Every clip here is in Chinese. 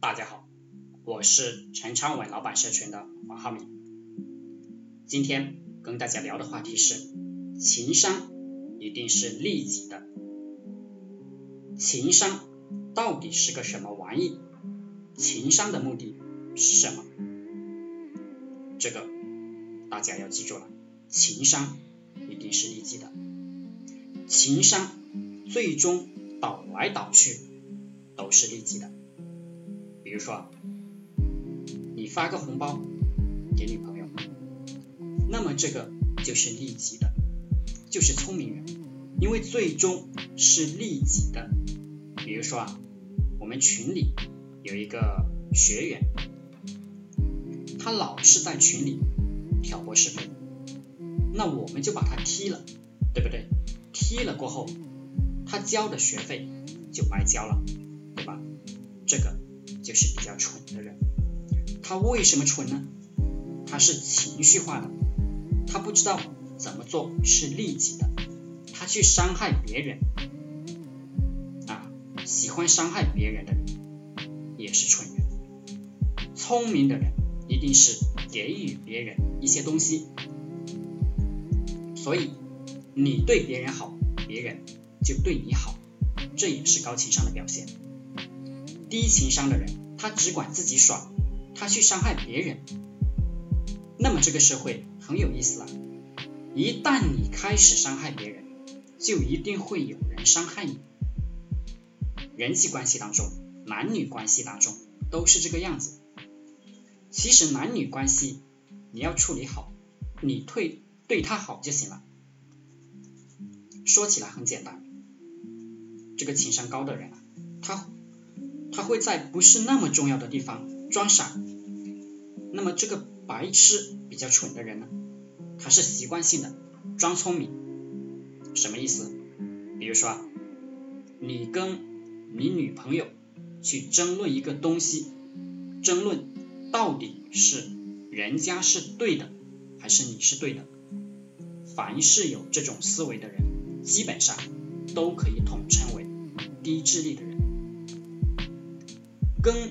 大家好，我是陈昌文老板社群的黄浩明。今天跟大家聊的话题是：情商一定是利己的。情商到底是个什么玩意？情商的目的是什么？这个大家要记住了，情商一定是利己的。情商最终倒来倒去都是利己的。比如说，你发个红包给女朋友，那么这个就是利己的，就是聪明人，因为最终是利己的。比如说啊，我们群里有一个学员，他老是在群里挑拨是非，那我们就把他踢了，对不对？踢了过后，他交的学费就白交了，对吧？就是比较蠢的人，他为什么蠢呢？他是情绪化的，他不知道怎么做是利己的，他去伤害别人，啊，喜欢伤害别人的人也是蠢人。聪明的人一定是给予别人一些东西，所以你对别人好，别人就对你好，这也是高情商的表现。低情商的人，他只管自己爽，他去伤害别人，那么这个社会很有意思了。一旦你开始伤害别人，就一定会有人伤害你。人际关系当中，男女关系当中都是这个样子。其实男女关系你要处理好，你对对他好就行了。说起来很简单，这个情商高的人啊，他。他会在不是那么重要的地方装傻，那么这个白痴比较蠢的人呢，他是习惯性的装聪明，什么意思？比如说，你跟你女朋友去争论一个东西，争论到底是人家是对的还是你是对的，凡是有这种思维的人，基本上都可以统称为低智力的人。跟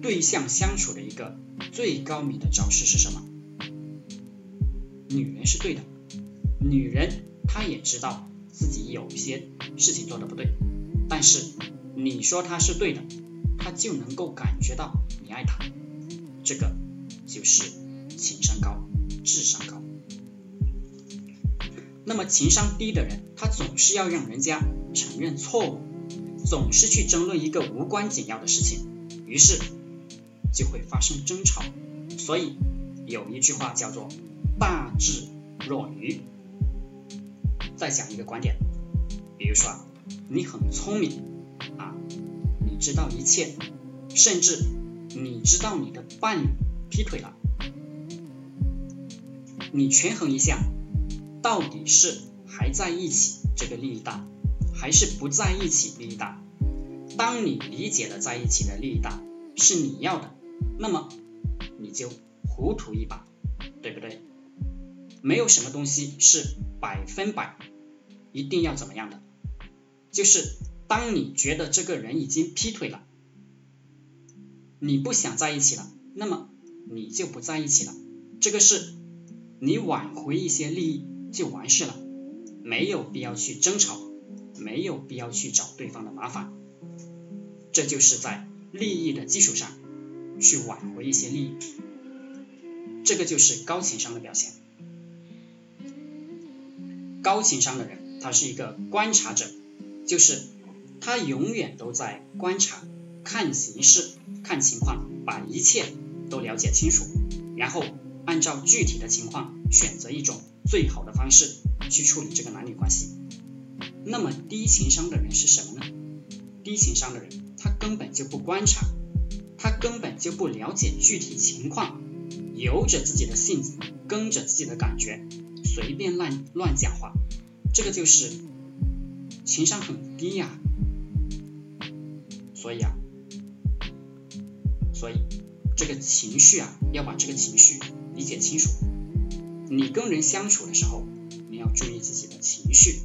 对象相处的一个最高明的招式是什么？女人是对的，女人她也知道自己有些事情做的不对，但是你说她是对的，她就能够感觉到你爱她，这个就是情商高、智商高。那么情商低的人，他总是要让人家承认错误。总是去争论一个无关紧要的事情，于是就会发生争吵。所以有一句话叫做“大智若愚”。再讲一个观点，比如说啊，你很聪明啊，你知道一切，甚至你知道你的伴侣劈腿了，你权衡一下，到底是还在一起这个利益大？还是不在一起利益大。当你理解了在一起的利益大是你要的，那么你就糊涂一把，对不对？没有什么东西是百分百一定要怎么样的。就是当你觉得这个人已经劈腿了，你不想在一起了，那么你就不在一起了。这个是你挽回一些利益就完事了，没有必要去争吵。没有必要去找对方的麻烦，这就是在利益的基础上去挽回一些利益，这个就是高情商的表现。高情商的人，他是一个观察者，就是他永远都在观察、看形势、看情况，把一切都了解清楚，然后按照具体的情况选择一种最好的方式去处理这个男女关系。那么低情商的人是什么呢？低情商的人，他根本就不观察，他根本就不了解具体情况，由着自己的性子，跟着自己的感觉，随便乱乱讲话，这个就是情商很低呀。所以啊，所以这个情绪啊，要把这个情绪理解清楚。你跟人相处的时候，你要注意自己的情绪。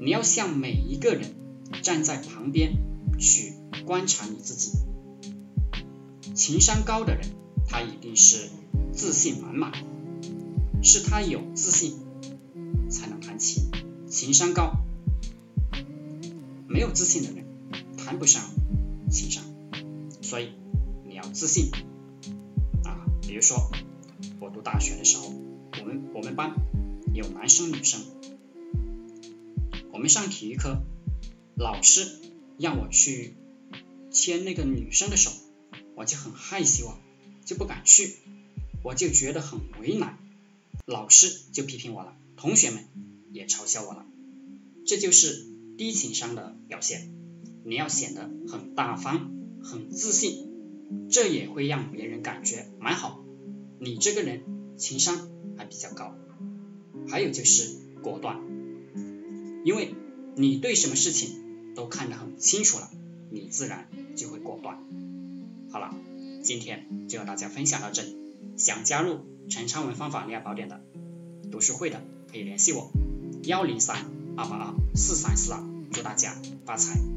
你要向每一个人站在旁边去观察你自己，情商高的人，他一定是自信满满，是他有自信才能谈情，情商高。没有自信的人谈不上情商，所以你要自信啊。比如说我读大学的时候，我们我们班有男生女生，我们上体育课，老师让我去牵那个女生的手，我就很害羞啊，就不敢去，我就觉得很为难，老师就批评我了，同学们也嘲笑我了，这就是。低情商的表现，你要显得很大方、很自信，这也会让别人感觉蛮好。你这个人情商还比较高。还有就是果断，因为你对什么事情都看得很清楚了，你自然就会果断。好了，今天就和大家分享到这里。想加入陈昌文方法恋爱宝典的读书会的，可以联系我幺零三。二八二四三四二，祝大家发财。